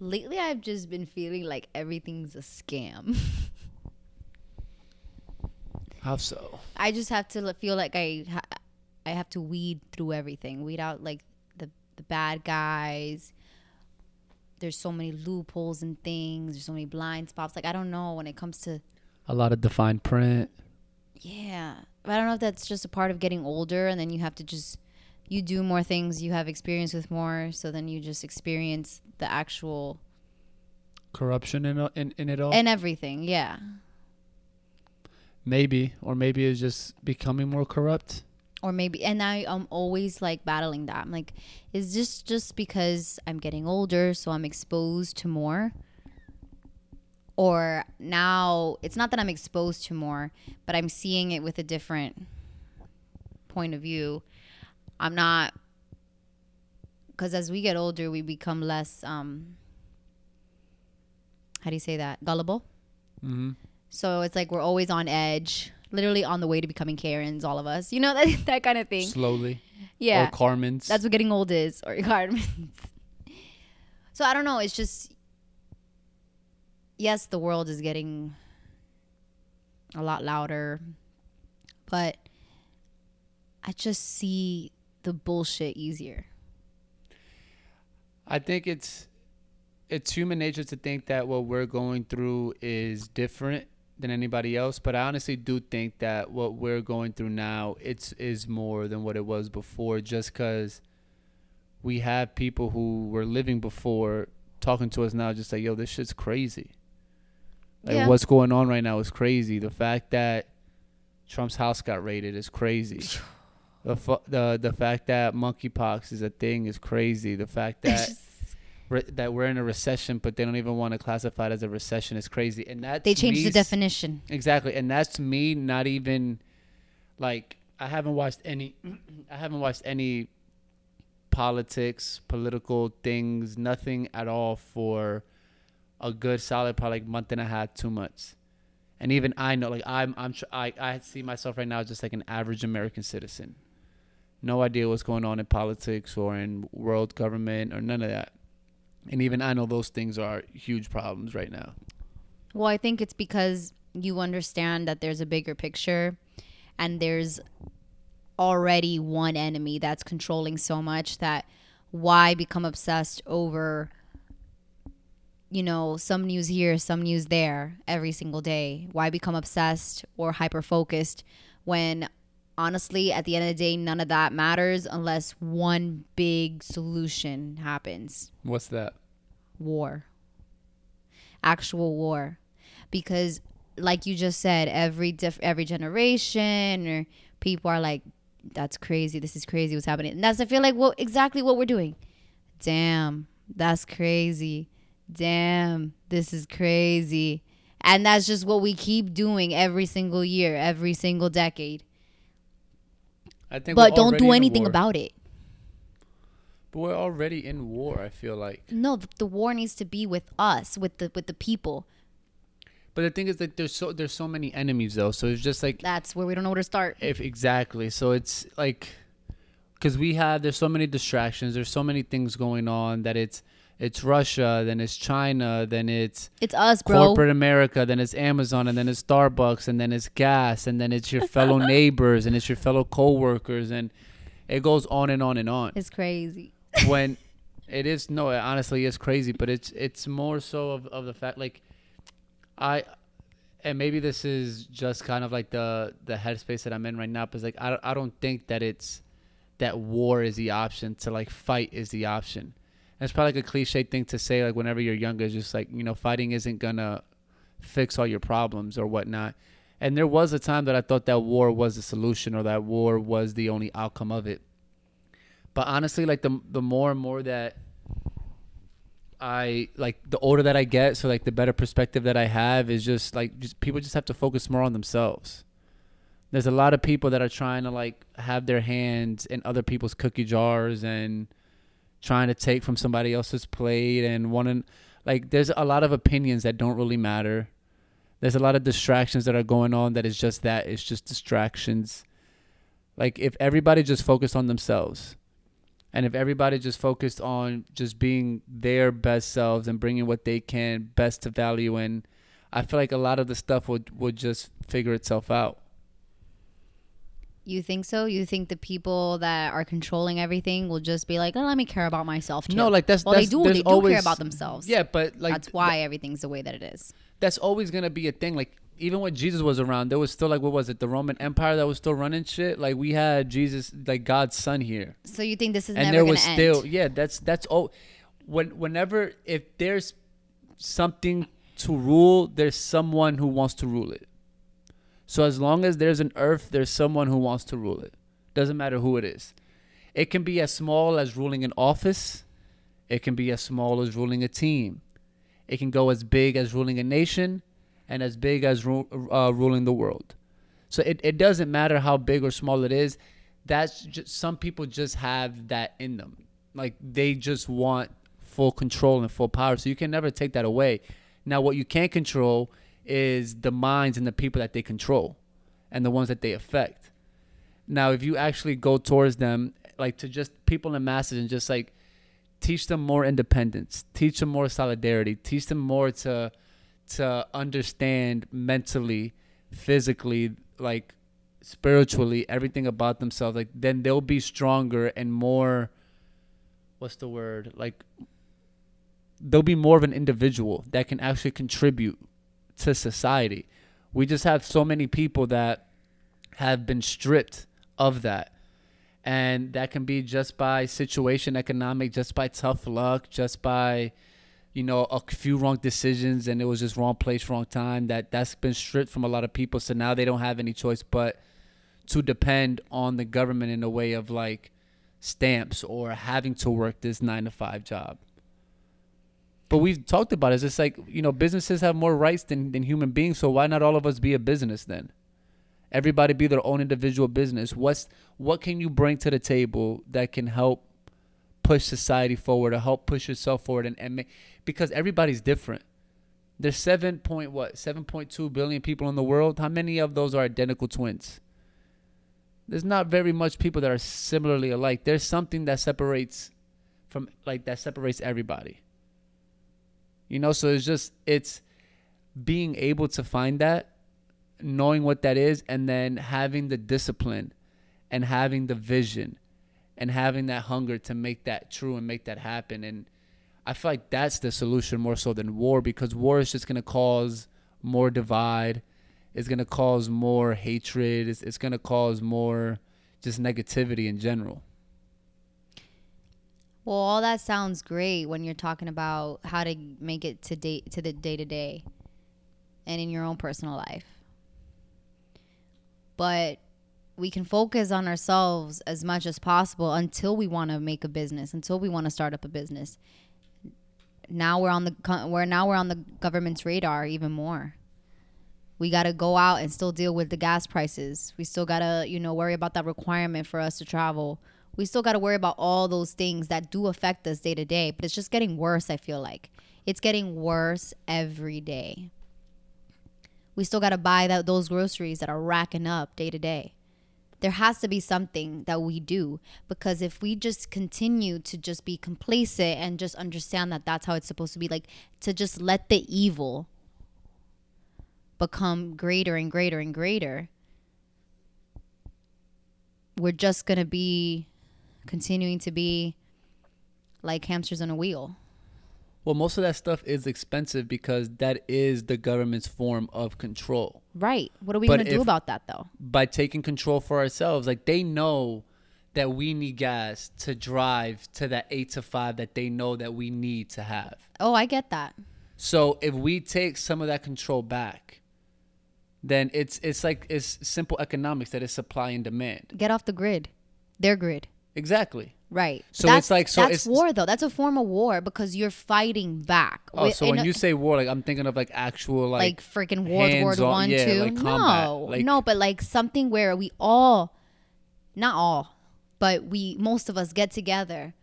Lately, I've just been feeling like everything's a scam. How so? I just have to feel like I ha- I have to weed through everything, weed out like the the bad guys. There's so many loopholes and things. There's so many blind spots. Like I don't know when it comes to A lot of defined print. yeah. But I don't know if that's just a part of getting older, and then you have to just you do more things. You have experience with more, so then you just experience the actual Corruption in, uh, in in it all. and everything. Yeah. maybe, or maybe it's just becoming more corrupt. or maybe and I, i'm always like battling that i'm like is this just because i'm getting older so i'm exposed to more or now it's not that i'm exposed to more but i'm seeing it with a different point of view i'm not because as we get older we become less um how do you say that gullible Mm-hmm. so it's like we're always on edge literally on the way to becoming karens all of us you know that, that kind of thing Slowly. yeah Or Carmen's. that's what getting old is, or Carmen's. so I don't know. It's just, yes, the world is getting a lot louder, but I just see the bullshit easier. I think it's it's human nature to think that what we're going through is different than anybody else, but I honestly do think that what we're going through now it's is more than what it was before just cuz we have people who were living before talking to us now just like yo this shit's crazy. Like Yeah. what's going on right now is crazy. The fact that Trump's house got raided is crazy. The fu- the the fact that monkeypox is a thing is crazy. The fact that re- that we're in a recession, but they don't even want to classify it as a recession is crazy. And that they changed the definition. Exactly, and that's me not even like I haven't watched any. I haven't watched any politics, political things, nothing at all for a good solid probably like month and a half, two months. And even I know, like I'm, I'm, tr- I, I see myself right now as just like an average American citizen. No idea what's going on in politics or in world government or none of that. And even I know those things are huge problems right now. Well, I think it's because you understand that there's a bigger picture and there's already one enemy that's controlling so much that why become obsessed over you know some news here some news there every single day why become obsessed or hyper focused when honestly at the end of the day none of that matters unless one big solution happens. What's that? war. Actual war. Because like you just said every diff- every generation or people are like that's crazy. This is crazy what's happening. And that's i feel like what exactly what we're doing. Damn. That's crazy. Damn. This is crazy. And that's just what we keep doing every single year every single decade I think, but don't do anything about it But we're already in war. I feel like. no the, the war needs to be with us with the with the people But the thing is that there's so there's so many enemies though. So it's just like that's where we don't know where to start if exactly. So it's like because we have there's so many distractions. There's so many things going on that it's it's Russia, then it's China, then it's it's us bro corporate America, then it's Amazon, and then it's Starbucks, and then it's gas, and then it's your fellow neighbors, and it's your fellow coworkers, and it goes on and on and on. It's crazy. when it is no it honestly is crazy but it's it's more so of, of the fact like i and maybe this is just kind of like the the headspace that i'm in right now because like I, I don't think that it's that war is the option to like fight is the option it's probably like a cliche thing to say like whenever you're younger it's just like you know fighting isn't gonna fix all your problems or whatnot and there was a time that i thought that war was the solution or that war was the only outcome of it but honestly, like the the more and more that I like the older that I get, so like the better perspective that I have is just like just people just have to focus more on themselves. There's a lot of people that are trying to like have their hands in other people's cookie jars and trying to take from somebody else's plate and wanting like there's a lot of opinions that don't really matter. There's a lot of distractions that are going on that is just that it's just distractions. Like if everybody just focused on themselves And if everybody just focused on just being their best selves and bringing what they can best to value in, I feel like a lot of the stuff would would just figure itself out. You think so? You think the people that are controlling everything will just be like, "Oh, let me care about myself too." No, like that's well, that's, they do. They do always, care about themselves. Yeah, but like that's why everything's the way that it is. that's always gonna be a thing. Like even when Jesus was around, there was still like what was it, the Roman Empire that was still running shit. Like we had Jesus, like God's son here, So you think this is and there was end? still yeah. That's that's all. When whenever if there's something to rule, there's someone who wants to rule it. So as long as there's an earth, there's someone who wants to rule it. Doesn't matter who it is. It can be as small as ruling an office. It can be as small as ruling a team. It can go as big as ruling a nation and as big as ru- uh, ruling the world. So it, it doesn't matter how big or small it is. That's just some people just have that in them. Like they just want full control and full power. So you can never take that away. Now what you can't control is the minds and the people that they control and the ones that they affect. Now if you actually go towards them like to just people in the masses and just like teach them more independence, teach them more solidarity, teach them more to to understand mentally, physically, like spiritually, everything about themselves, like then they'll be stronger and more what's the word? Like they'll be more of an individual that can actually contribute to society. We just have so many people that have been stripped of that. And that can be just by situation economic just by tough luck just by you know a few wrong decisions and it was just wrong place wrong time. That that's been stripped from a lot of people so now they don't have any choice but to depend on the government in a way of like stamps or having to work this 9 to 5 job but we've talked about it. It's just like, you know, businesses have more rights than, than human beings, so why not all of us be a business then? Everybody be their own individual business. What's what can you bring to the table that can help push society forward or help push yourself forward and, and make, because everybody's different. There's seven point what seven point two billion people in the world. How many of those are identical twins? There's not very much people that are similarly alike. There's something that separates from like that separates everybody. You know, so it's just it's being able to find that, knowing what that is, and then having the discipline and having the vision and having that hunger to make that true and make that happen. And I feel like that's the solution more so than war because war is just gonna cause more divide. It's gonna cause more hatred. It's, it's gonna cause more just negativity in general. Well, all that sounds great when you're talking about how to make it to date to the day to day and in your own personal life. But we can focus on ourselves as much as possible until we want to make a business, until we want to start up a business. Now we're on the we're now we're on the government's radar even more. We got to go out and still deal with the gas prices. We still got to, you know, worry about that requirement for us to travel we still got to worry about all those things that do affect us day to day but it's just getting worse i feel like. It's getting worse every day. We still got to buy that, those groceries that are racking up day to day. There has to be something that we do because if we just continue to just be complacent and just understand that that's how it's supposed to be like to just let the evil become greater and greater and greater we're just going to be continuing to be like hamsters on a wheel. Well, most of that stuff is expensive because that is the government's form of control. Right. What are we going to do about that though? By taking control for ourselves, like they know that we need gas to drive to that 8 to 5 that they know that we need to have. Oh, I get that. So if we take some of that control back, then it's it's like it's simple economics that is supply and demand. Get off the grid. Their grid. Exactly. Right. So that's, it's like- so that's it's- war though. That's a form of war because you're fighting back. Oh, so when a- you say war, like I'm thinking of like actual like, like, freaking World War One, yeah, two. like no, like- no, but like something where we all, not all, but we most of us get together,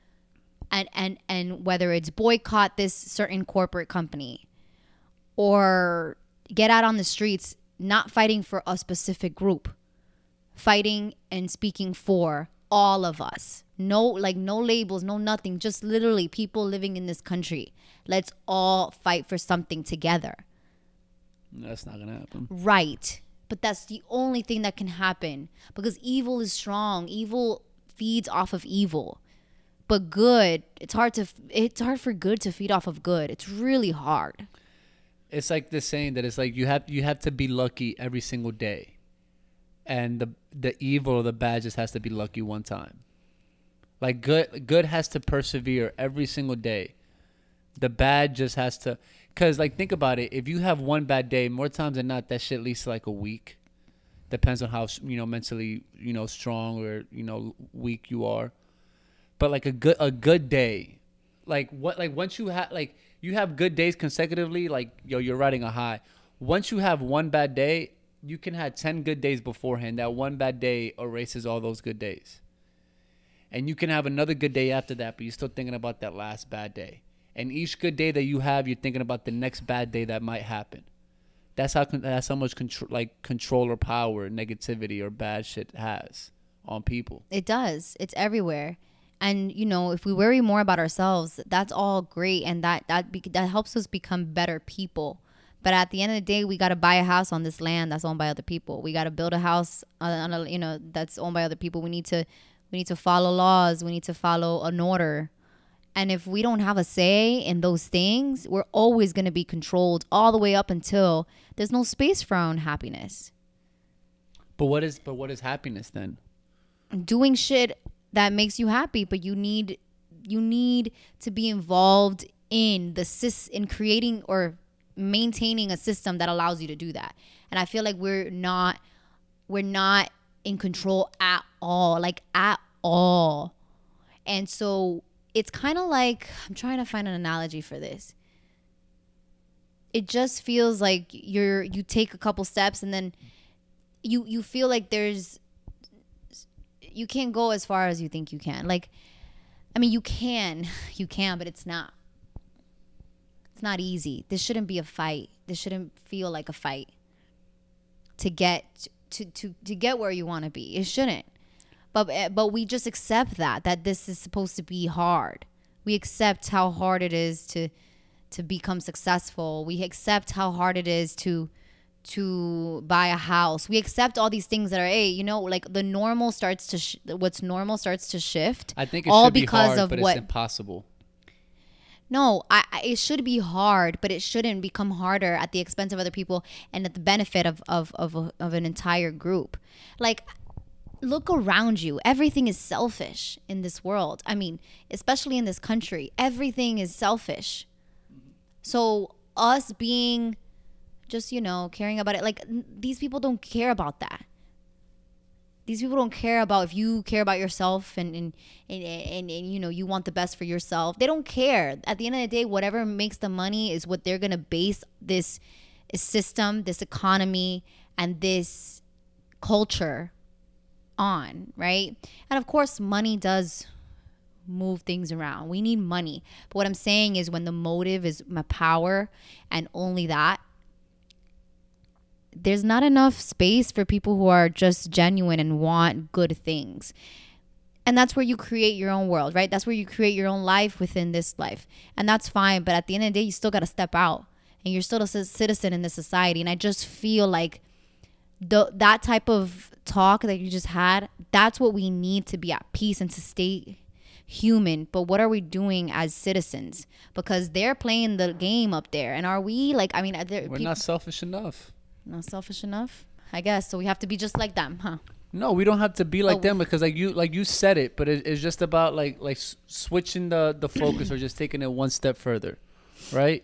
and and and whether it's boycott this certain corporate company, or get out on the streets, not fighting for a specific group, fighting and speaking for all of us No, like no labels, no nothing. Just literally people living in this country. Let's all fight for something together. That's not gonna happen. Right. But that's the only thing that can happen because evil is strong. Evil feeds off of evil. But good, it's hard to it's hard for good to feed off of good. It's really hard. It's like the saying that it's like you have you have to be lucky every single day, and the the evil or the bad just has to be lucky one time. Like good good has to persevere every single day. The bad just has to Cause like think about it, if you have one bad day, more times than not, that shit leads like a week. Depends on how you know mentally you know strong or you know weak you are. But like a good a good day, like what like once you have like you have good days consecutively, like yo you're riding a high. Once you have one bad day, you can have ten good days beforehand. That one bad day erases all those good days. And you can have another good day after that, but you're still thinking about that last bad day and each good day that you have, you're thinking about the next bad day that might happen. That's how that's how much control, like control or power, negativity or bad shit has on people. It does. It's everywhere. And you know, if we worry more about ourselves, that's all great, and that that be, that helps us become better people. But at the end of the day, we got to buy a house on this land that's owned by other people. We got to build a house on, on a you know that's owned by other people. We need to we need to follow laws. We need to follow an order. And if we don't have a say in those things, we're always going to be controlled all the way up until there's no space for our own happiness. But what is but what is happiness then? Doing shit that makes you happy, but you need you need to be involved in the sys in creating or maintaining a system that allows you to do that. And I feel like we're not we're not in control at all, like at all. And so it's kind of like I'm trying to find an analogy for this. It just feels like you're you take a couple steps and then you you feel like there's you can't go as far as you think you can. Like I mean you can, you can, but it's not. It's not easy. This shouldn't be a fight. This shouldn't feel like a fight to get to to to get where you want to be. It shouldn't but eh, but we just accept that that this is supposed to be hard we accept how hard it is to to become successful we accept how hard it is to to buy a house we accept all these things that are hey you know like the normal starts to sh- what's normal starts to shift i think all because be hard, of what impossible no, I, it should be hard, but it shouldn't become harder at the expense of other people and at the benefit of of of, of an entire group. Like look around you. Everything is selfish in this world. I mean, especially in this country, everything is selfish. So, us being just, you know, caring about it, like these people don't care about that. These people don't care about if you care about yourself and and, and, and, and you know, you want the best for yourself. They don't care. At the end of the day, whatever makes the money is what they're to base this system, this economy, and this culture on, right? And of course, money does move things around. We need money. But what I'm saying is when the motive is my power and only that, there's not enough space for people who are just genuine and want good things. And that's where you create your own world, right? That's where you create your own life within this life. And that's fine. But at the end of the day, you still got to step out and you're still a citizen in this society. And I just feel like the that type of talk that you just had, that's what we need to be at peace and to stay human. But what are we doing as citizens? Because they're playing the game up there, and are we like? I mean, we're people, not selfish enough. Not selfish enough, I guess. So we have to be just like them, huh? No, we don't have to be like oh. them because like you like you said it, but it, it's just about like like switching the the focus or just taking it one step further, right?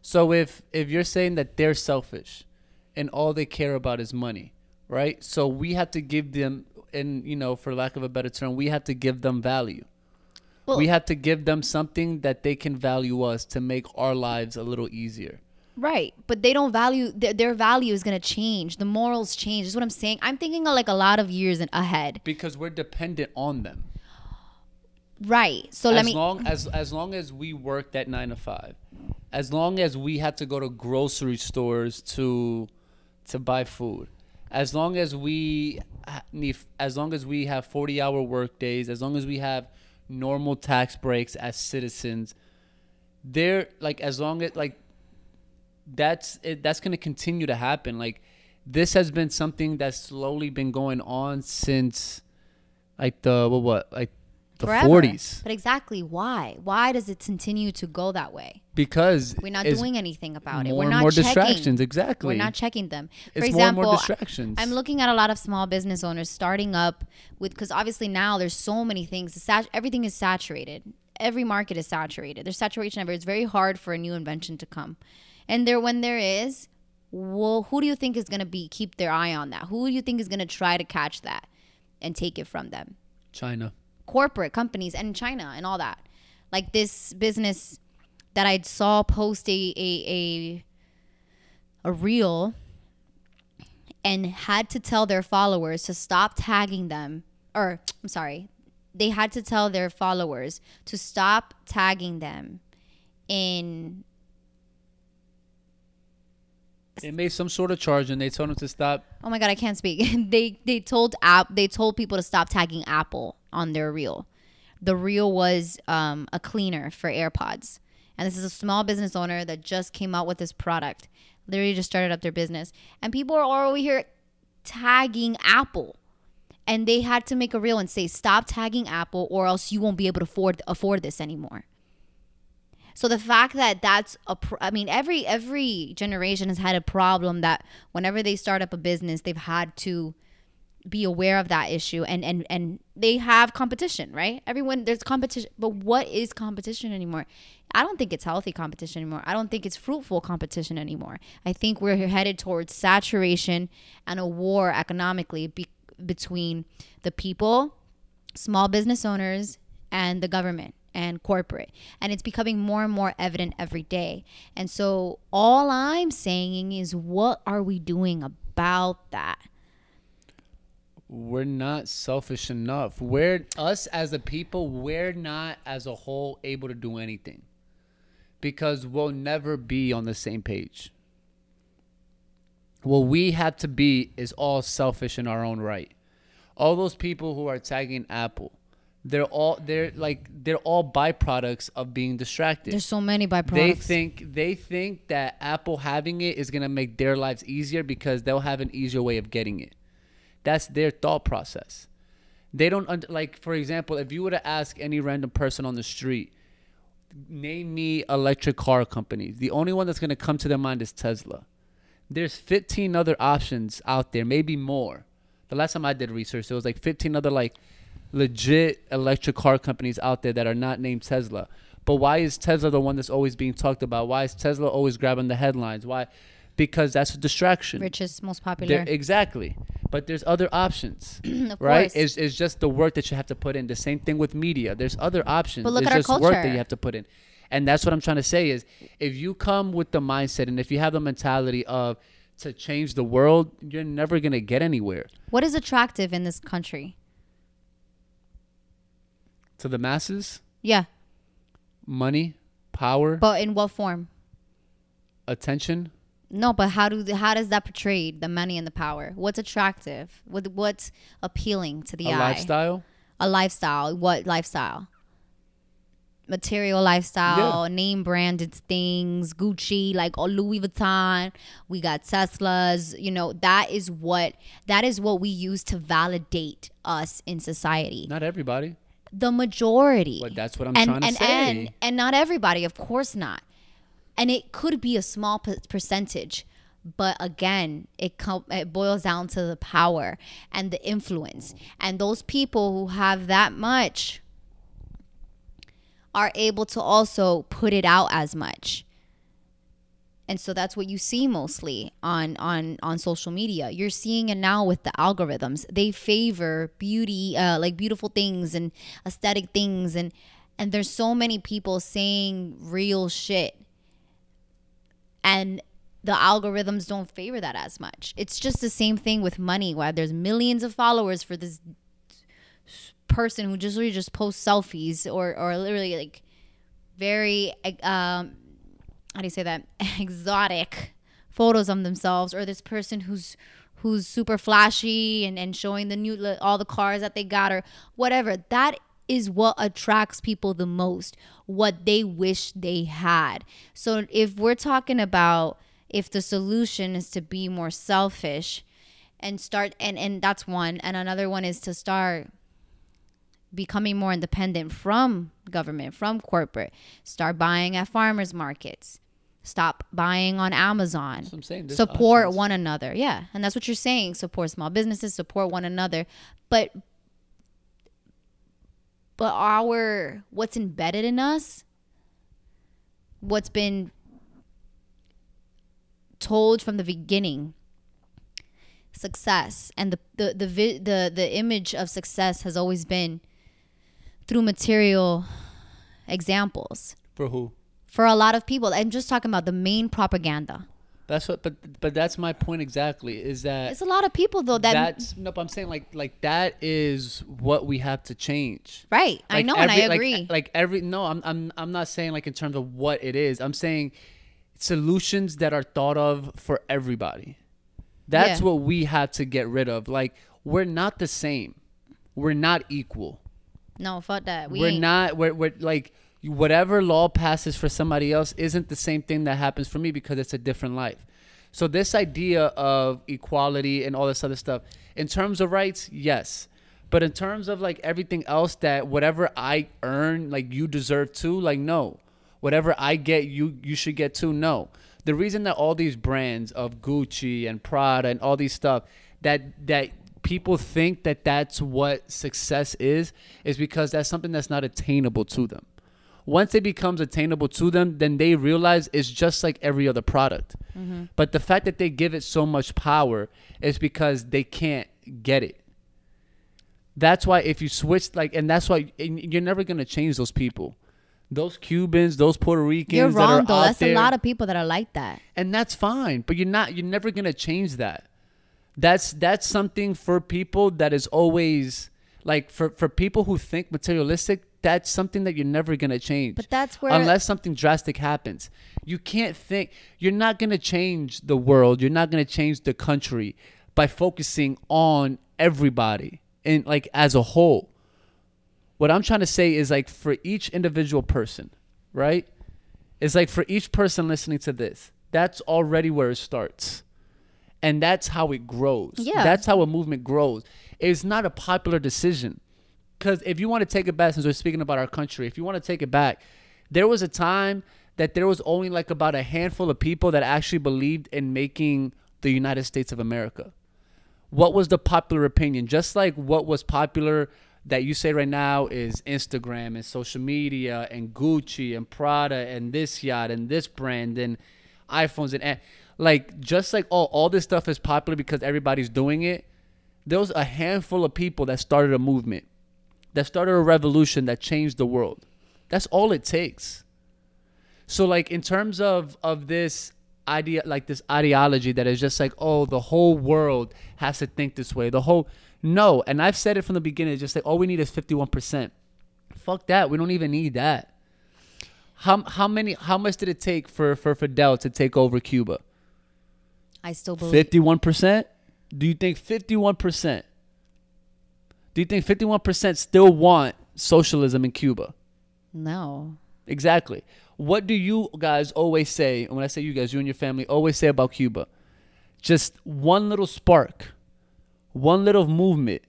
So if if you're saying that they're selfish, and all they care about is money, right? So we have to give them, and you know, for lack of a better term, we have to give them value. Well, we have to give them something that they can value us to make our lives a little easier. Right, but they don't value their, their value is gonna change. The morals change. Is what I'm saying. I'm thinking of like a lot of years ahead because we're dependent on them. Right. So as let me. Long as as long as we work that nine to five, as long as we had to go to grocery stores to to buy food. As long as we need, as long as we have 40 hour work days, as long as we have normal tax breaks as citizens, they're like as long as like that's it, that's going to continue to happen. Like this has been something that's slowly been going on since like the what what like the Forever. 40s But exactly why? Why does it continue to go that way? because We're not doing anything about it. We're and not more checking. distractions exactly We're not checking them. For it's more and example, more distractions I'm looking at a lot of small business owners starting up with because obviously now there's so many things. Sat- everything is saturated. Every market is saturated. There's saturation everywhere. It's very hard for a new invention to come. And there, when there is, well, who do you think is going to be keep their eye on that? Who do you think is going to try to catch that and take it from them? China corporate companies and China and all that. Like this business that I saw post a a a, a reel and had to tell their followers to stop tagging them or I'm sorry, they had to tell their followers to stop tagging them in they made some sort of charge and they told them to stop Oh my god, I can't speak. they they told app they told people to stop tagging Apple on their reel. The reel was um, a cleaner for AirPods, and this is a small business owner that just came out with this product. Literally just started up their business, and people are over here tagging Apple, and they had to make a reel and say stop tagging Apple, or else you won't be able to afford afford this anymore. So the fact that that's a, pr- I mean, every every generation has had a problem that whenever they start up a business, they've had to be aware of that issue, and and and they have competition, right? Everyone there's competition, but what is competition anymore? I don't think it's healthy competition anymore. I don't think it's fruitful competition anymore. I think we're headed towards saturation and a war economically be- between the people, small business owners, and the government and corporate. And it's becoming more and more evident every day. And so all I'm saying is what are we doing about that? we're not selfish enough. We're us as a people, we're not as a whole able to do anything. Because we'll never be on the same page. What we have to be is all selfish in our own right. All those people who are tagging Apple, they're all they're like they're all byproducts of being distracted. There's so many byproducts. They think they think that Apple having it is gonna make their lives easier because they'll have an easier way of getting it. That's their thought process. They don't under, like, for example, if you were to ask any random person on the street, name me electric car companies. The only one that's gonna come to their mind is Tesla. There's 15 other options out there, maybe more. The last time I did research, there was like 15 other like legit electric car companies out there that are not named Tesla. But why is Tesla the one that's always being talked about? Why is Tesla always grabbing the headlines? Why? Because that's a distraction. richest, most There- popular. exactly. But there's other options, of right? course. It's, it's just the work that you have to put in. The same thing with media. There's other options. But look it's at our just work that culture. you have to put in. And that's what I'm trying to say is if you come with the mindset and if you have the mentality of to change the world, you're never going to get anywhere. what is attractive in this country? To the masses, Yeah, money, power, but in what form? attention, No, but how do how does that portray the money and the power? What's attractive? What what's appealing to the eye? a eye? lifestyle. A lifestyle. What lifestyle? Material lifestyle, name branded things, Gucci, like oh, Louis Vuitton. We got Teslas. You know that is what that is what we use to validate us in society. Not everybody. The majority. But that's what I'm and trying to and, say. and and not everybody, of course not. And it could be a small p- percentage, but again, it com- it boils down to the power and the influence. And those people who have that much are able to also put it out as much. And so that's what you see mostly on on on social media. You're seeing it now with the algorithms. They favor beauty, uh, like beautiful things and aesthetic things, and and there's so many people saying real shit, and the algorithms don't favor that as much. It's just the same thing with money. Why there's millions of followers for this person who just really just posts selfies or or literally like very um how do you say that? Exotic photos of themselves or this person who's who's super flashy and, and showing the new all the cars that they got or whatever. That is what attracts people the most what they wish they had. So if we're talking about if the solution is to be more selfish and start and and that's one and another one is to start becoming more independent from government from corporate start buying at farmers markets stop buying on amazon saying. Support options. one another yeah and that's what you're saying support small businesses support one another but but our what's embedded in us what's been told from the beginning success and the the the the, the image of success has always been through material examples for who? For a lot of people i'm just talking about the main propaganda That's what. But but that's my point exactly. Is that it's a lot of people though that that's no. But I'm saying like like that is what we have to change. right i Like know and i every- like- agree Like, every no, I'm I'm I'm not saying like in terms of what it is. I'm saying solutions that are thought of for everybody. That's Yeah. what we have to get rid of. Like we're not the same. We're not equal. no fuck that we are not. We're, we're like whatever law passes for somebody else isn't the same thing that happens for me because it's a different life. So this idea of equality and all this other stuff, in terms of rights, yes, but in terms of like everything else that whatever I earn, like you deserve too, like no, whatever I get, you you should get too. No, the reason that all these brands of Gucci and Prada and all these stuff that that people think that that's what success is is because that's something that's not attainable to them once it becomes attainable to them then they realize it's just like every other product. Mm-hmm. But the fact that they give it so much power is because they can't get it. That's why if you switch like and that's why you're never going to change those people. Those cubans those puerto ricans you're that are wrong though. out that's there, a lot of people that are like that. And that's fine but you're not you're never gonna change that. That's that's something for people that is always like for for people who think materialistic that's something that you're never gonna change But that's where- unless something drastic happens you can't think you're not gonna change the world you're not gonna change the country by focusing on everybody and like as a whole what I'm trying to say is like for each individual person, right? It's like for each person listening to this, that's already where it starts. And that's how it grows. Yeah. That's how a movement grows. It's not a popular decision. Because if you want to take it back, since we're speaking about our country, if you want to take it back, there was a time that there was only like about a handful of people that actually believed in making the United States of America what was the popular opinion? Just like what was popular that you say right now is Instagram and social media and Gucci and Prada and this yacht and this brand and iPhones and like just like all all this stuff is popular because everybody's doing it. There was a handful of people that started a movement, that started a revolution that changed the world. That's all it takes. So like in terms of of this idea like this ideology that is just like oh the whole world has to think this way. The whole no. And i've said it from the beginning. It's just like all we need is 51% fuck that. We don't even need that. How, how many how much did it take for for fidel to take over cuba? I still believe 51% do you think 51% do you think 51% still want socialism in cuba no Exactly. What do you guys always say? and When I say you guys, you and your family always say about Cuba, just one little spark, one little movement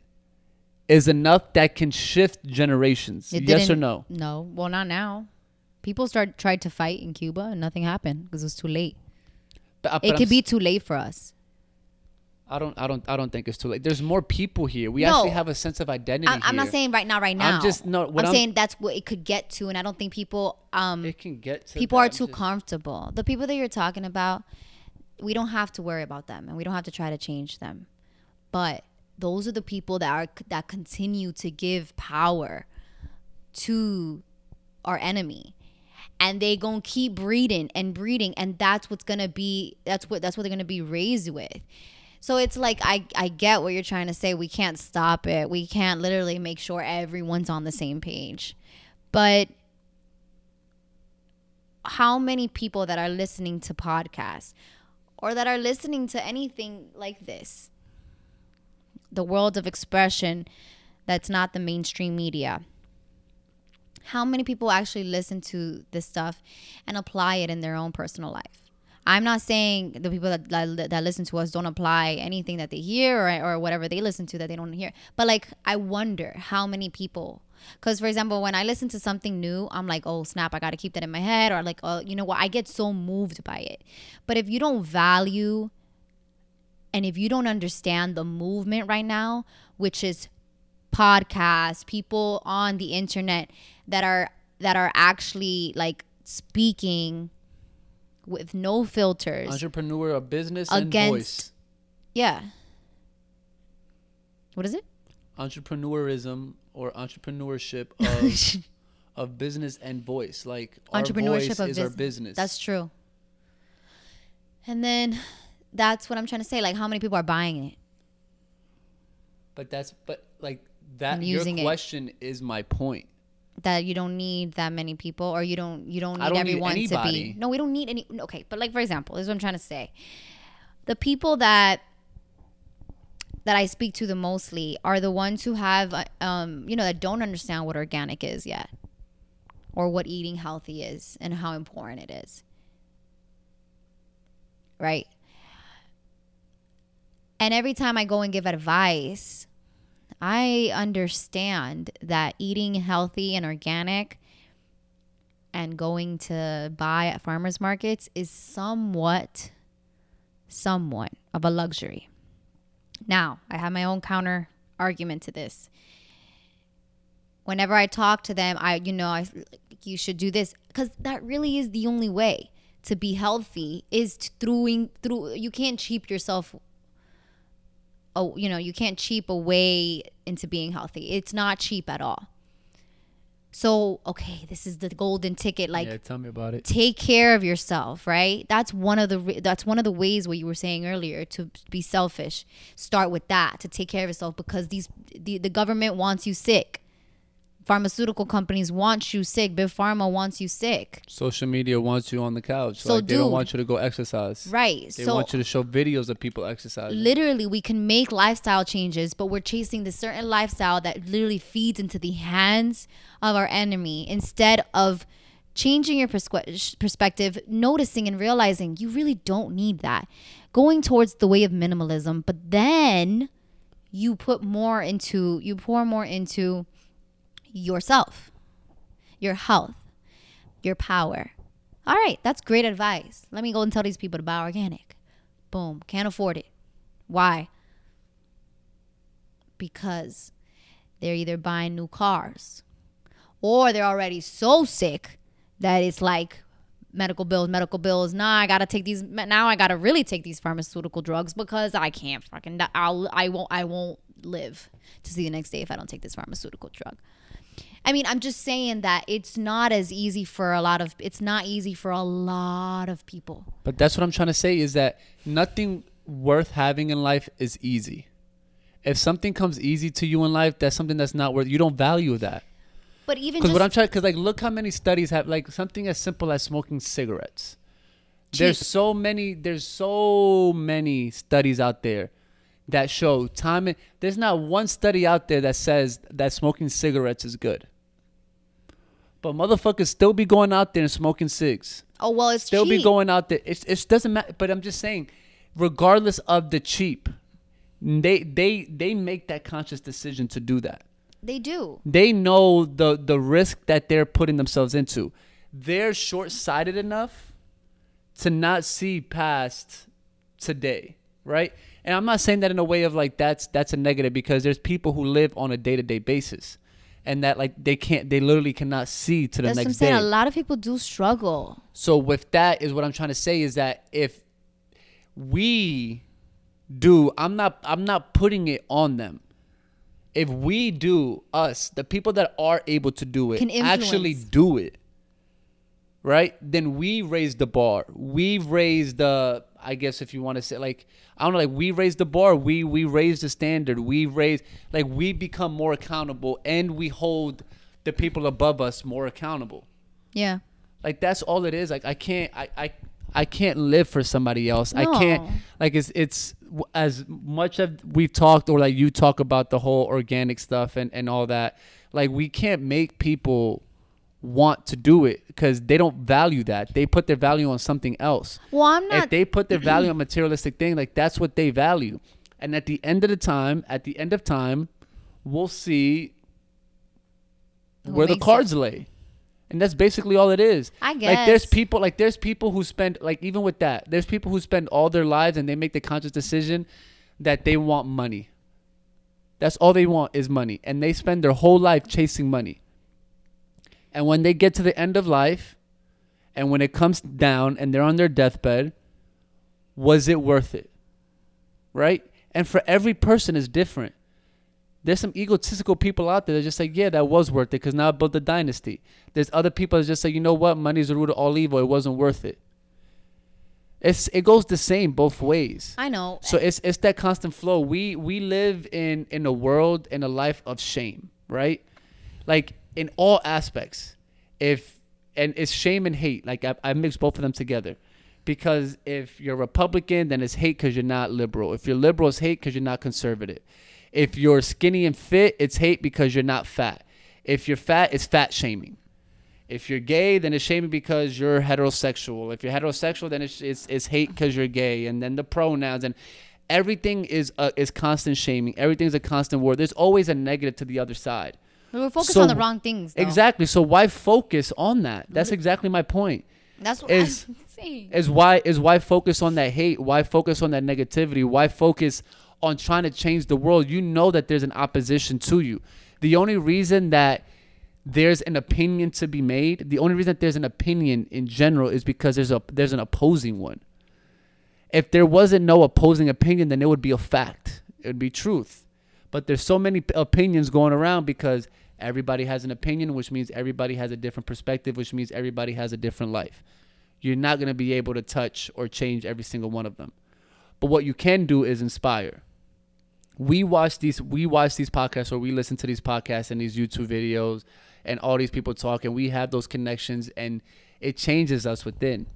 is enough that can shift generations. It yes or no? No. Well, not now. People start tried to fight in Cuba and nothing happened because it was too late. But, uh, It could I'm be too late for us. I don't. I don't. I don't think it's too late. There's more people here. We No. actually have a sense of identity. I'm, I'm not saying right now, right now. I'm just- no, what I'm, I'm- saying that's what it could get to, and I don't think people um it can get to. people that. are too just- comfortable. The people that you're talking about, we don't have to worry about them, and we don't have to try to change them. But those are the people that are that continue to give power to our enemy and they gonna keep breeding and breeding and that's what's gonna be that's what that's what they're gonna be raised with so it's like I, I get what you're trying to say we can't stop it we can't literally make sure everyone's on the same page but how many people that are listening to podcasts or that are listening to anything like this the world of expression that's not the mainstream media. How many people actually listen to this stuff and apply it in their own personal life? I'm not saying the people that, that, that listen to us don't apply anything that they hear or, or whatever they listen to that they don't hear. But like, I wonder how many people because, for example, when I listen to something new, I'm like, oh, snap, I got to keep that in my head. Or like, oh, you know what? I get so moved by it. But if you don't value and if you don't understand the movement right now, which is podcasts, people on the internet that are that are actually like speaking with no filters entrepreneur of business and voice yeah what is it entrepreneurism or entrepreneurship of of business and voice like entrepreneurship voice of is our business. That's true. And then that's what I'm trying to say. Like, how many people are buying it? but that's but like that And your using it. question is my point That you don't need that many people, or you don't you don't need don't need everyone to be. No, we don't need any. Okay, but like for example, this is what I'm trying to say. The people that that I speak to the mostly are the ones who have, um, you know, that don't understand what organic is yet, or what eating healthy is, and how important it is. Right. And every time I go and give advice, I understand that eating healthy and organic and going to buy at farmers markets is somewhat somewhat of a luxury. Now, I have my own counter argument to this. Whenever I talk to them, I you know, I you should do this cuz that really is the only way to be healthy is through through you can't cheap yourself oh, you know, you can't cheap away into being healthy. It's not cheap at all. So, okay, this is the golden ticket like yeah tell me about it take care of yourself right that's one of the that's one of the ways what you were saying earlier to be selfish start with that to take care of yourself because these the, the government wants you sick pharmaceutical companies want you sick. Big pharma wants you sick. Social media wants you on the couch. So, like they don't want you to go exercise. Right. They so want you to show videos of people exercising. Literally we can make lifestyle changes but we're chasing this certain lifestyle that literally feeds into the hands of our enemy. Instead of changing your persque- perspective noticing and realizing you really don't need that. Going towards the way of minimalism but then you put more into you pour more into yourself your health your power all right that's great advice let me go and tell these people to buy organic Boom. Can't afford it. Why? Because they're either buying new cars or they're already so sick that it's like medical bills, medical bills. Nah, I gotta take these. Now I gotta really take these pharmaceutical drugs because I can't fucking. I'll. I won't. I won't live to see the next day if I don't take this pharmaceutical drug. I mean, I'm just saying that it's not as easy for a lot of. It's not easy for a lot of people. But that's what I'm trying to say is that nothing worth having in life is easy. If something comes easy to you in life, that's something that's not worth. You don't value that. But even Because what I'm trying, because like, look how many studies have like something as simple as smoking cigarettes. There's so many. There's so many studies out there that show time. There's not one study out there that says that smoking cigarettes is good. But motherfuckers still be going out there and smoking cigs oh well, it's still be going out there. It's it doesn't matter. But I'm just saying, regardless of the cheap, they they they make that conscious decision to do that. They do. They know the the risk that they're putting themselves into. They're short sighted enough to not see past today, right? And I'm not saying that in a way of like that's that's a negative because there's people who live on a day to day basis, and that like they can't they literally cannot see to the That's what I'm next saying. day. A lot of people do struggle. So with that is what I'm trying to say is that if we do, I'm not I'm not putting it on them. If we do, us, the people that are able to do it, Can actually do it, right? Then we raise the bar. We raise the, I guess if you want to say like, I don't know, like we raise the bar. We we raise the standard. We raise like we become more accountable, and we hold the people above us more accountable Yeah. like that's all it is like i can't i i I can't live for somebody else. I can't like it's it's as much of we've talked or like you talk about the whole organic stuff and and all that. Like we can't make people want to do it because they don't value that. They put their value on something else. Well, I'm not. if they put their value on materialistic thing, like that's what they value. And at the end of the time, at the end of time, we'll see Who where the cards lay. And that's basically all it is. I guess. Like there's people like there's people who spend like even with that, there's people who spend all their lives and they make the conscious decision that they want money. That's all they want is money. And they spend their whole life chasing money. And when they get to the end of life and when it comes down and they're on their deathbed, was it worth it? Right? And for every person is different. There's some egotistical people out there that just like, yeah, that was worth it because now I built a dynasty. There's other people that just say, you know what, money is the root of all evil. It wasn't worth it. It's it goes the same both ways. I know. So it's it's that constant flow. We we live in in a world in a life of shame, right? Like in all aspects. If and it's shame and hate. Like I, I mix both of them together. Because if you're Republican, then it's hate because you're not liberal. If you're liberal, it's hate because you're not conservative. If you're skinny and fit, it's hate because you're not fat. If you're fat, it's fat shaming. If you're gay, then it's shaming because you're heterosexual. If you're heterosexual, then it's it's, it's hate because you're gay, and then the pronouns and everything is uh, is constant shaming. Everything's a constant war. There's always a negative to the other side. We're focused so- on the wrong things. Though. Exactly. So why focus on that? That's exactly my point. That's what Is- I'm saying. Is why is why focus on that hate? Why focus on that negativity? Why focus on trying to change the world? You know that there's an opposition to you. The only reason that there's an opinion to be made, the only reason that there's an opinion in general is because there's a there's an opposing one. If there wasn't no opposing opinion, then it would be a fact. It would be truth. But there's so many p- opinions going around because everybody has an opinion, which means everybody has a different perspective, which means everybody has a different life. You're not going to be able to touch or change every single one of them. But what you can do is inspire. We watch these we watch these podcasts or we listen to these podcasts and these YouTube videos and all these people talk and we have those connections and it changes us within.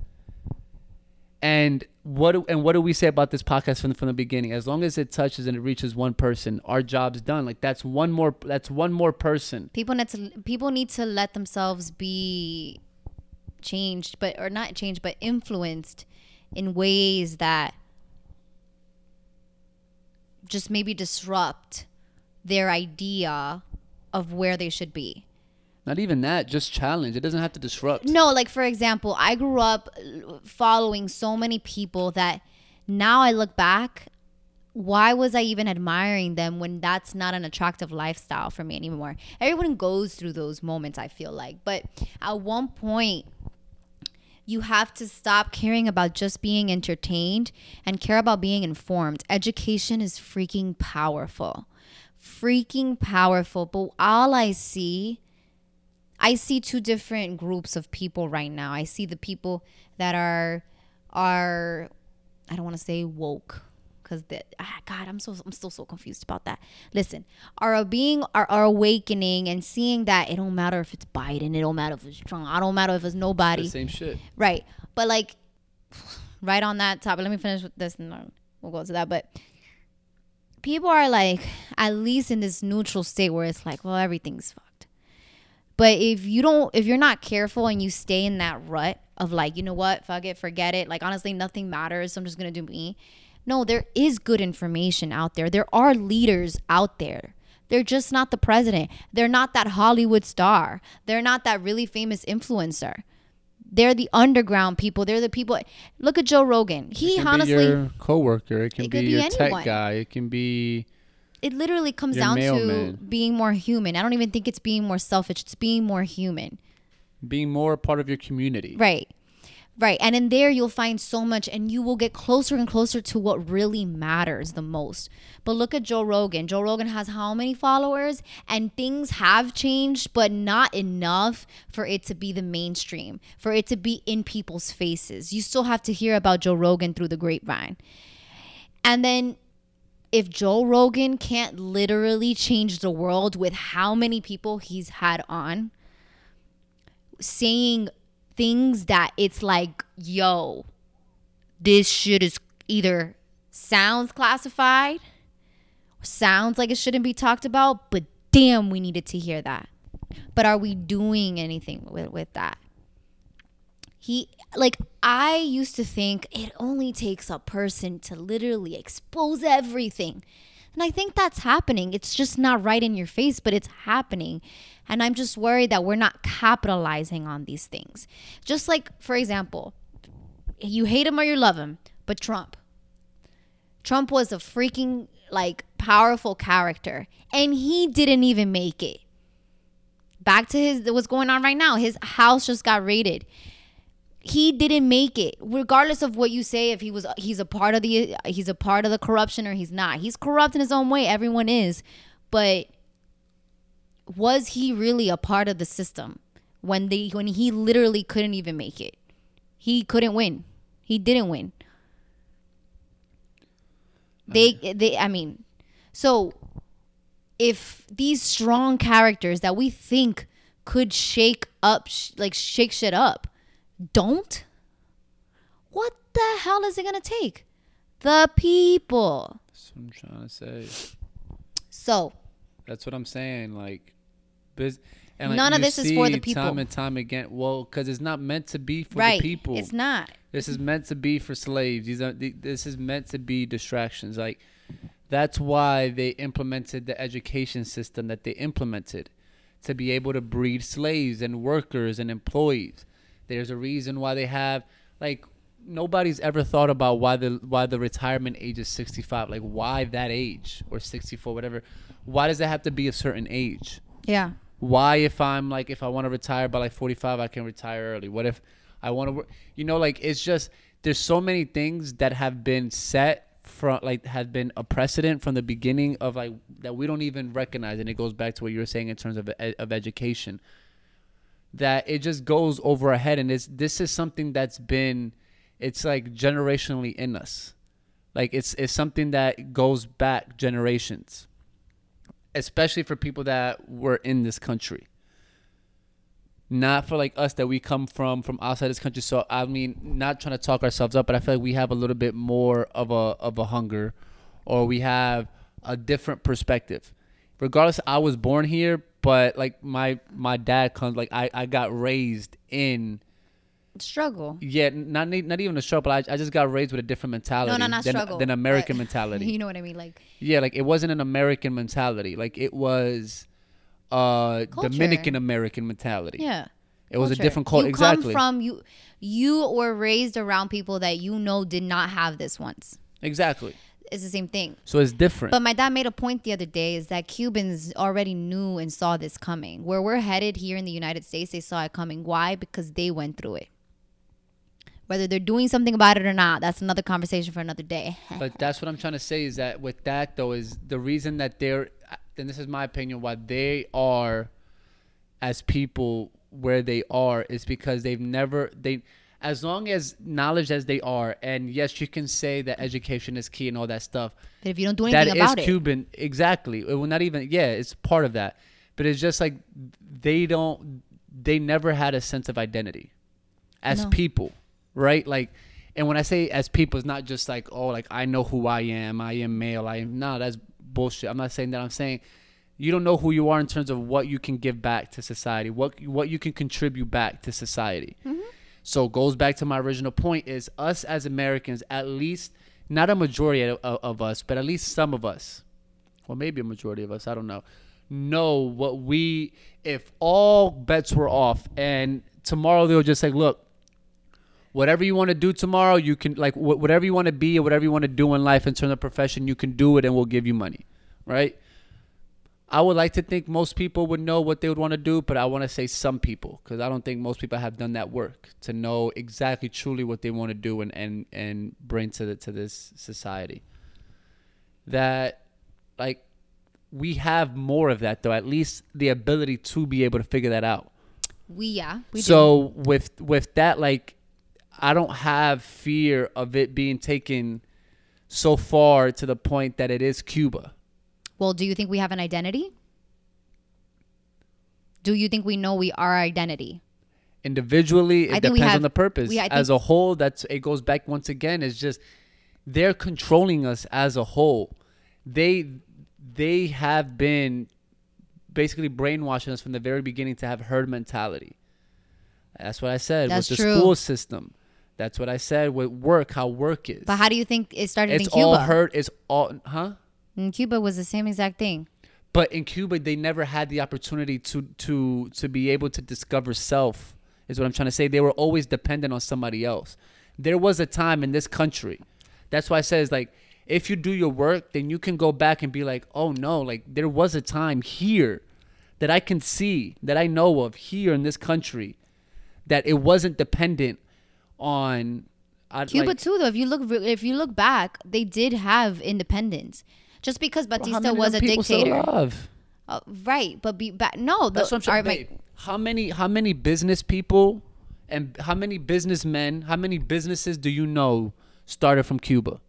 And what do, and what do we say about this podcast from the, from the beginning? As long as it touches and it reaches one person, our job's done. Like that's one more that's one more person. people need to people need to let themselves be changed, but or not changed, but influenced in ways that just maybe disrupt their idea of where they should be. Not even that, just challenge. It doesn't have to disrupt. No, like for example, I grew up following so many people that now I look back, why was I even admiring them when that's not an attractive lifestyle for me anymore? Everyone goes through those moments, I feel like. But at one point, you have to stop caring about just being entertained and care about being informed. Education is freaking powerful. Freaking powerful. But all I see I see two different groups of people right now. I see the people that are are I don't want to say woke because ah, God, I'm so I'm still so confused about that. Listen, are being are, are awakening and seeing that it don't matter if it's Biden, it don't matter if it's Trump, I don't matter if it's nobody, same shit. right? But like, right on that topic, let me finish with this, and we'll go to that. But people are like at least in this neutral state where it's like, well, everything's fucked. But if you don't, if you're not careful and you stay in that rut of like, you know what, fuck it, forget it. Like honestly, nothing matters. So I'm just gonna do me. No, there is good information out there. There are leaders out there. They're just not the president. They're not that Hollywood star. They're not that really famous influencer. They're the underground people. They're the people. Look at Joe Rogan. He it can honestly, be your coworker. It can It be be your anyone. tech guy. It can be it literally comes Your down to being more human. I don't even think it's being more selfish. It's being more human. being more a part of your community. Right. Right. And in there, you'll find so much, and you will get closer and closer to what really matters the most. But look at Joe Rogan. Joe Rogan has how many followers? And things have changed, but not enough for it to be the mainstream, for it to be in people's faces. You still have to hear about Joe Rogan through the grapevine. And then if Joe Rogan can't literally change the world with how many people he's had on saying things that it's like, yo, this shit is either sounds classified, sounds like it shouldn't be talked about, but damn, we needed to hear that. But are we doing anything with, with that? He, like, I used to think it only takes a person to literally expose everything. And I think that's happening. It's just not right in your face, but it's happening. And I'm just worried that we're not capitalizing on these things. Just like, for example, you hate him or you love him, but Trump. Trump was a freaking like powerful character and he didn't even make it. Back to his what's going on right now. His house just got raided. He didn't make it. Regardless of what you say if he was he's a part of the he's a part of the corruption or he's not. He's corrupt in his own way. Everyone is. But was he really a part of the system when they when he literally couldn't even make it? He couldn't win. He didn't win. They they I mean, so if these strong characters that we think could shake up sh- like shake shit up don't what the hell is it going to take? The people. That's what I'm trying to say. So, That's what I'm saying. Like, and None of this is for the people. Time and time again. Well, because it's not meant to be for right. the people. It's not. This is meant to be for slaves. These are this is meant to be distractions. Like that's why they implemented the education system that they implemented to be able to breed slaves and workers and employees. There's a reason why they have like nobody's ever thought about why the why the retirement age is 65. Like why that age or 64 whatever. Why does it have to be a certain age? Yeah. why if i'm like if i want to retire by like 45 i can retire early what if i want to work you know like it's just there's so many things that have been set from like have been a precedent from the beginning of like that we don't even recognize and it goes back to what you were saying in terms of of education that it just goes over our head and it's this is something that's been it's like generationally in us. Like it's it's something that goes back generations especially for people that were in this country. Not for like us that we come from from outside this country. So i mean not trying to talk ourselves up but i feel like we have a little bit more of a of a hunger or we have a different perspective regardless i was born here but like my my dad comes like i i got raised in Struggle. yeah not not even a struggle but I, I just got raised with a different mentality No, no, not than, struggle. than american mentality You know what I mean? Like, yeah, like it wasn't an American mentality. Like it was uh Culture. Dominican American mentality. yeah. It was a different culture. You Exactly. come from you. You were raised around people that you know did not have this once. exactly. It's the same thing. So it's different. But my dad made a point the other day is that Cubans already knew and saw this coming. Where we're headed here in the United States, they saw it coming. Why? Because they went through it. Whether they're doing something about it or not, that's another conversation for another day. But that's what I'm trying to say is that with that though is the reason that they're and this is my opinion why they are as people where they are is because they've never they as long as knowledge as they are and yes you can say that education is key and all that stuff but if you don't do that anything is about it, that is Cuban. Exactly. It will not even. Yeah, it's part of that. But it's just like they don't. They never had a sense of identity as No. people, right? Like, and when I say as people, it's not just like oh, like I know who I am. I am male. I am. No, that's bullshit. I'm not saying that. I'm saying you don't know who you are in terms of what you can give back to society. What what you can contribute back to society. Mm-hmm. So goes back to my original point is us as Americans, at least not a majority of, of, of us, but at least some of us, well maybe a majority of us, I don't know, know what we if all bets were off and tomorrow they'll just say, look, whatever you want to do tomorrow, you can like wh- whatever you want to be or whatever you want to do in life in terms of profession, you can do it and we'll give you money, right? I would like to think most people would know what they would want to do, but I want to say some people because I don't think most people have done that work to know exactly truly what they want to do and, and, and bring to the, to this society. That like we have more of that though, at least the ability to be able to figure that out. we yeah, we do. so with with that like I don't have fear of it being taken so far to the point that it is Cuba. Well, do you think we have an identity? Do you think we know we are our identity? Individually, it depends have- on the purpose. we- as a whole, that's it goes back once again. It's just they're controlling us as a whole. They they have been basically brainwashing us from the very beginning to have herd mentality. That's what I said That's with the true. school system. That's what I said with work, how work is. But how do you think it started it's in Cuba? all herd. It's all, huh? In Cuba was the same exact thing. But in Cuba, they never had the opportunity to to to be able to discover self. Is what I'm trying to say. They were always dependent on somebody else. There was a time in this country. That's why I says like, if you do your work, then you can go back and be like, oh no, like there was a time here that I can see that I know of here in this country that it wasn't dependent on. I- Cuba like, too, though. If you look, if you look back, they did have independence. Just because Batista many of was a them people still dictator, alive? Uh, right? But be back. No, the, That's what I'm saying. babe. my- how many how many business people and how many businessmen, how many businesses do you know started from Cuba?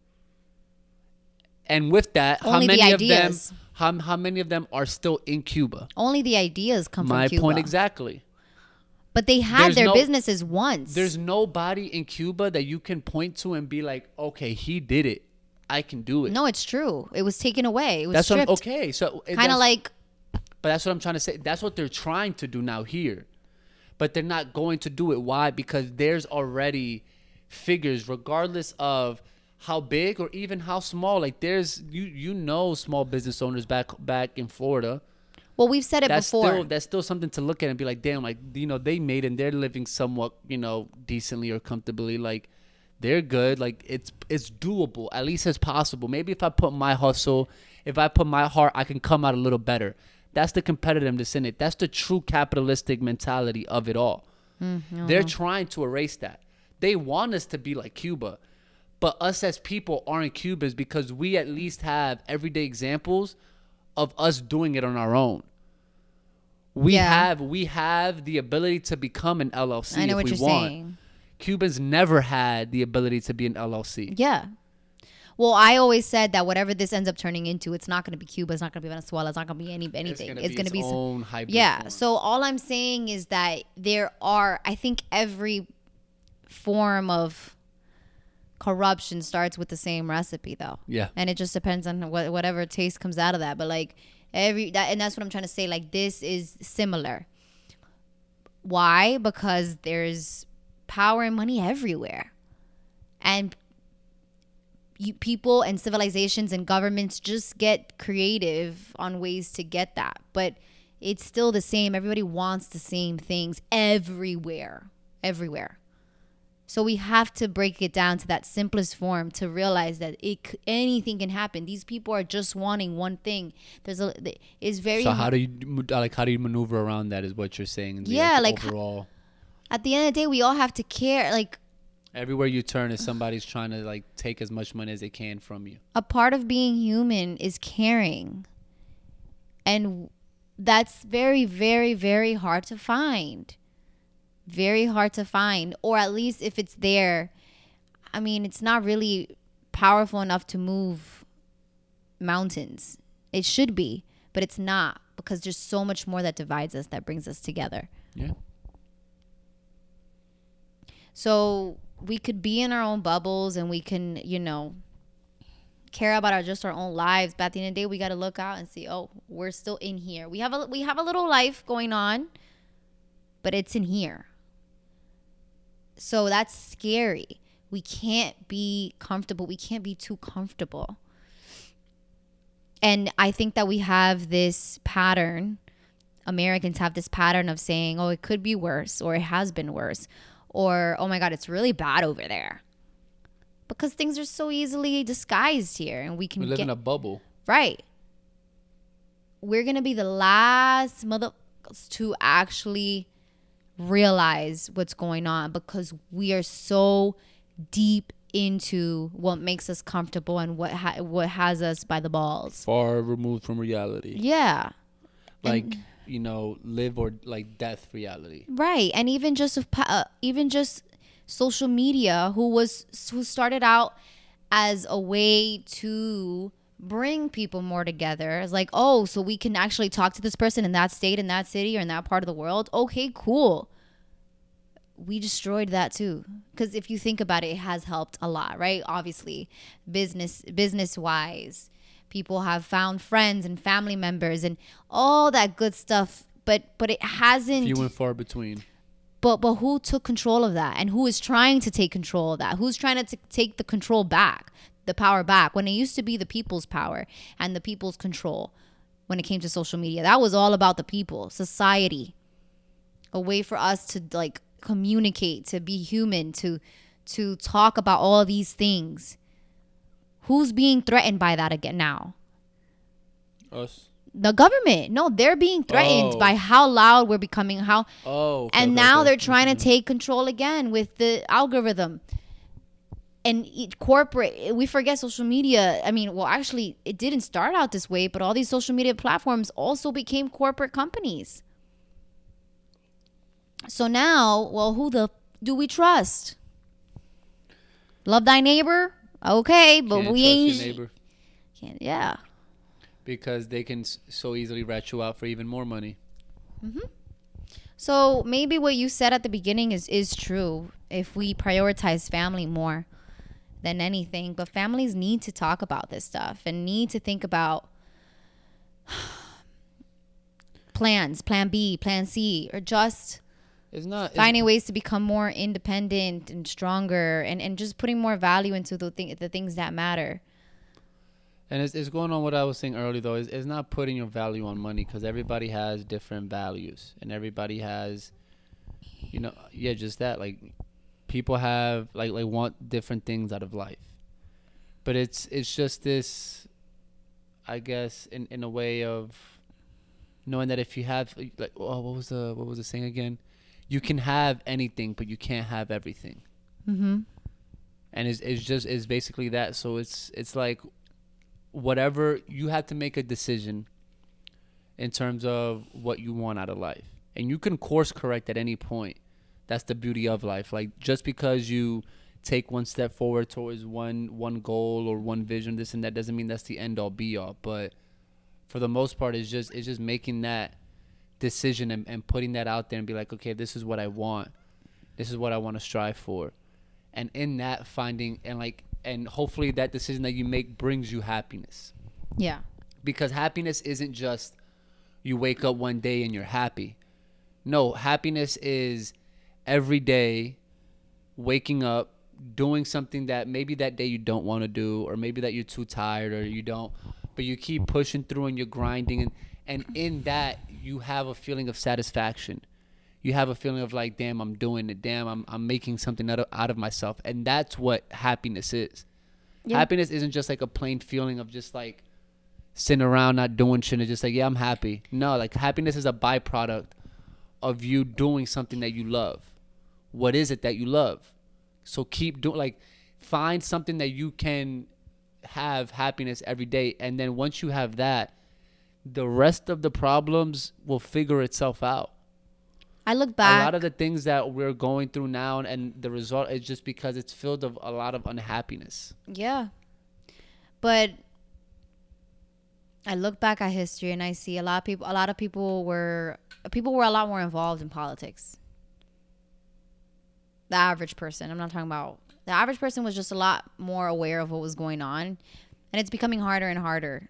And with that, Only how the many of them how, how many of them are still in Cuba? only the ideas come My from Cuba. point exactly. But they had There's their no- businesses once. There's nobody in Cuba that you can point to and be like, "Okay, he did it. I can do it." no, it's true. It was taken away. It was that's what. I'm, okay. So it- Kind of like But that's what I'm trying to say. That's what they're trying to do now here. But they're not going to do it. Why? Because there's already figures, regardless of how big or even how small. Like there's you you know small business owners back back in Florida. well, we've said it That's before. still that's still something to look at and be like, damn, like you know, they made and they're living somewhat, you know, decently or comfortably. Like they're good. Like it's it's doable, at least it's possible. Maybe if I put my hustle, if I put my heart, I can come out a little better. That's the competitiveness in it. That's the true capitalistic mentality of it all. Mm-hmm. They're trying to erase that. They want us to be like Cuba, but us as people aren't Cubans because we at least have everyday examples of us doing it on our own. We Yeah. have we have the ability to become an LLC I know if what we you're want. saying. Cubans never had the ability to be an LLC. Yeah. Well, I always said that whatever this ends up turning into, it's not going to be Cuba. It's not going to be Venezuela. It's not going to be any anything. It's going to be, its some- own hybrid yeah. form. So all I'm saying is that there are. I think every form of corruption starts with the same recipe, though. Yeah. And it just depends on what whatever taste comes out of that. But like every that, and that's what I'm trying to say. Like this is similar. Why? Because there's power and money everywhere, and you, people and civilizations and governments just get creative on ways to get that. But it's still the same. Everybody wants the same things everywhere, everywhere. So we have to break it down to that simplest form to realize that it anything can happen. These people are just wanting one thing. There's a it's very So how do you like how do you maneuver around that? Is what you're saying? the, Yeah, like, overall. At the end of the day we all have to care like Everywhere you turn is somebody's trying to like take as much money as they can from you. a part of being human is caring. And that's very, very, very hard to find. Very hard to find. Or at least if it's there, I mean, it's not really powerful enough to move mountains. It should be, but it's not because there's so much more that divides us that brings us together. Yeah. So we could be in our own bubbles and we can, you know, care about our just our own lives. But at the end of the day, we got to look out and see, oh, we're still in here. We have a we have a little life going on, but it's in here. So that's scary. We can't be comfortable. We can't be too comfortable. And I think that we have this pattern. Americans have this pattern of saying, oh, it could be worse, or it has been worse, or oh my God, it's really bad over there. Because things are so easily disguised here, and we can We live get in a bubble. right. We're gonna be the last motherfuckers to actually realize what's going on because we are so deep into what makes us comfortable and what ha- what has us by the balls. Far removed from reality. Yeah. Like, you know, live or like death reality. Right, and even just uh, even just social media, who was who started out as a way to bring people more together. It's like, oh, so we can actually talk to this person in that state, in that city, or in that part of the world. Okay, cool. we destroyed that too because if you think about it it has helped a lot right obviously business business wise people have found friends and family members and all that good stuff but but it hasn't Few and far between. but but who took control of that? And who is trying to take control of that? Who's trying to t- take the control back the power back when it used to be the people's power and the people's control when it came to social media? That was all about the people society. A way for us to like communicate to be human to to talk about all these things who's being threatened by that again now Us. the government no they're being threatened Oh. by how loud we're becoming how Oh. okay, and okay, now okay. they're trying Mhm. to take control again with the algorithm and each corporate we forget social media i mean well actually it didn't start out this way but all these social media platforms also became corporate companies so now well who the do we trust love thy neighbor okay but Can't we trust ain't your neighbor can't, yeah because they can so easily rat you out for even more money. Mhm. So maybe what you said at the beginning is is true. If we prioritize family more than anything, but families need to talk about this stuff and need to think about plans, plan B, plan C, or just It's not. It's, finding ways to become more independent and stronger and, and just putting more value into the thing, the things that matter. and it's, it's going on what I was saying earlier though. Is it's not putting your value on money because everybody has different values and everybody has, you know, yeah, just that. Like, people have like like want different things out of life, but it's it's just this, I guess, in in a way of knowing that if you have like oh what was the what was the saying again, you can have anything but you can't have everything. Mm-hmm. and it's, it's just it's basically that. So it's it's like whatever you have to make a decision in terms of what you want out of life. And you can course correct at any point. That's the beauty of life. Like just because you take one step forward towards one one goal or one vision this and that doesn't mean that's the end all be all. But for the most part it's just it's just making that decision and, and putting that out there and be like okay this is what i want. This is what i want to strive for. And in that finding and like and hopefully that decision that you make brings you happiness. Yeah. because happiness isn't just you wake up one day and you're happy. No happiness is every day waking up doing something that maybe that day you don't want to do or maybe that you're too tired or you don't but you keep pushing through and you're grinding. And and in that you have a feeling of satisfaction. You have a feeling of like damn i'm doing it. Damn i'm, I'm making something out of, out of myself. And that's what happiness is. Yeah. happiness isn't just like a plain feeling of just like sitting around not doing shit and just like yeah i'm happy. No like happiness is a byproduct of you doing something that you love. What is it that you love? So keep doing like find something that you can have happiness every day. And then once you have that the rest of the problems will figure itself out I look back. a lot of the things that we're going through now and the result is just because it's filled of a lot of unhappiness Yeah. But I look back at history and I see a lot of people a lot of people were people were a lot more involved in politics. The average person. I'm not talking about the average person was just a lot more aware of what was going on. And it's becoming harder and harder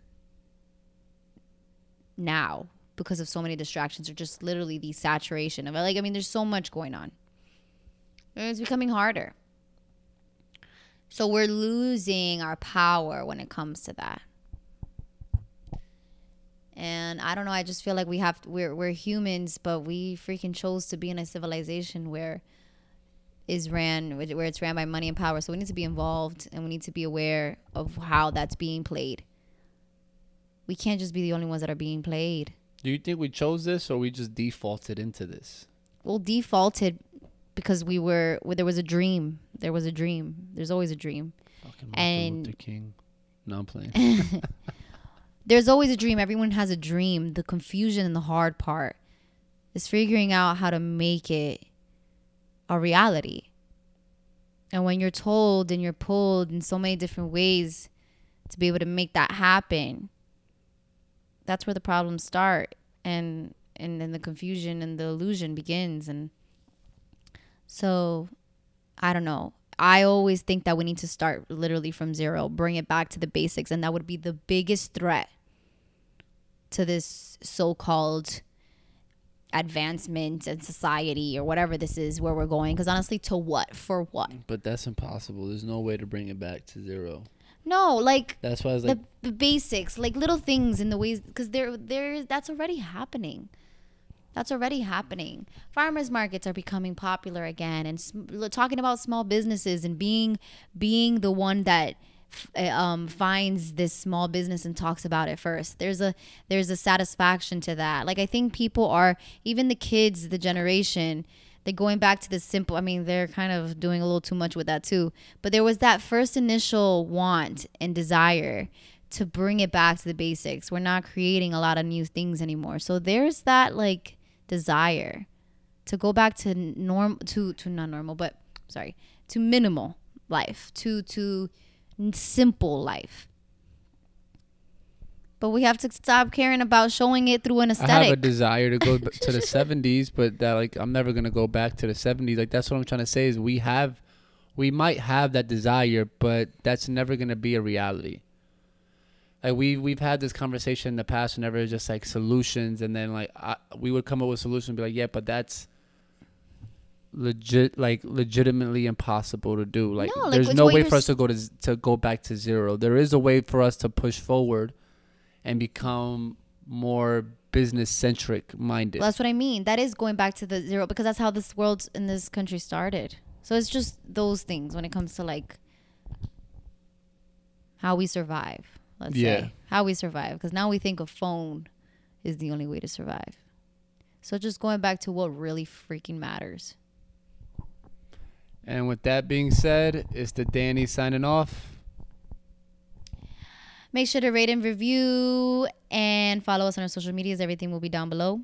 now because of so many distractions or just literally the saturation of it. Like I mean there's so much going on. It's becoming harder. So we're losing our power when it comes to that. And I don't know, I just feel like we have we're we're humans, but we freaking chose to be in a civilization where is ran where it's ran by money and power. So we need to be involved and we need to be aware of how that's being played. We can't just be the only ones that are being played. do you think we chose this or we just defaulted into this Well, defaulted because we were well, there was a dream. There was a dream. There's always a dream. Fucking And- Luther King. No, I'm playing. there's always a dream. Everyone has a dream. The confusion and the hard part is figuring out how to make it a reality. And when you're told and you're pulled in so many different ways to be able to make that happen, that's where the problems start and and then the confusion and the illusion begins and So, I don't know. I always think that we need to start literally from zero, bring it back to the basics, and that would be the biggest threat to this so-called advancement in society or whatever this is where we're going because honestly to what for what But that's impossible. There's no way to bring it back to zero. No like That's why I was like, the, the basics like little things in the ways because there there that's already happening. That's already happening. Farmers markets are becoming popular again and sm- talking about small businesses and being being the one that f- uh, um, finds this small business and talks about it first. There's a there's a satisfaction to that. Like i think people are even the kids the generation they're going back to the simple i mean they're kind of doing a little too much with that too. But there was that first initial want and desire to bring it back to the basics. We're not creating a lot of new things anymore. So there's that like desire to go back to norm to to not normal but sorry to minimal life to to simple life but we have to stop caring about showing it through an I have a aesthetic desire to go to the 70s, but that like I'm never gonna go back to the 70s. Like that's what I'm trying to say is we have, we might have that desire, but that's never gonna be a reality. Like we we've had this conversation in the past whenever it's just like solutions, and then like I, we would come up with solutions, and be like, yeah, but that's legit, like legitimately impossible to do. Like, No, like, there's no way for us to go to to go back to zero. There is a way for us to push forward, and become more business centric minded. Well, that's what I mean. That is going back to the zero because that's how this world in this country started. So it's just those things when it comes to like how we survive. Let's Yeah. say how we survive because now we think a phone is the only way to survive. So just going back to what really freaking matters. And with that being said, it's the Danny signing off. Make sure to rate and review and follow us on our social medias. Everything will be down below.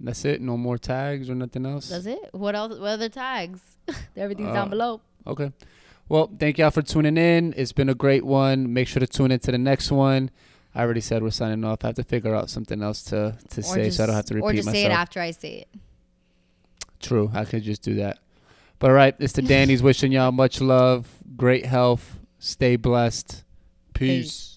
That's it. No more tags or nothing else. That's it. What else? What other tags? Everything's down Uh, below. Okay. Well, thank y'all for tuning in. It's been a great one. Make sure to tune into the next one. I already said we're signing off. I have to figure out something else to, to say so I don't have to repeat myself. or just myself. say it after I say it. True. I could just do that. But all right, it's the Danny's wishing y'all much love, great health, stay blessed. Peace. Peace.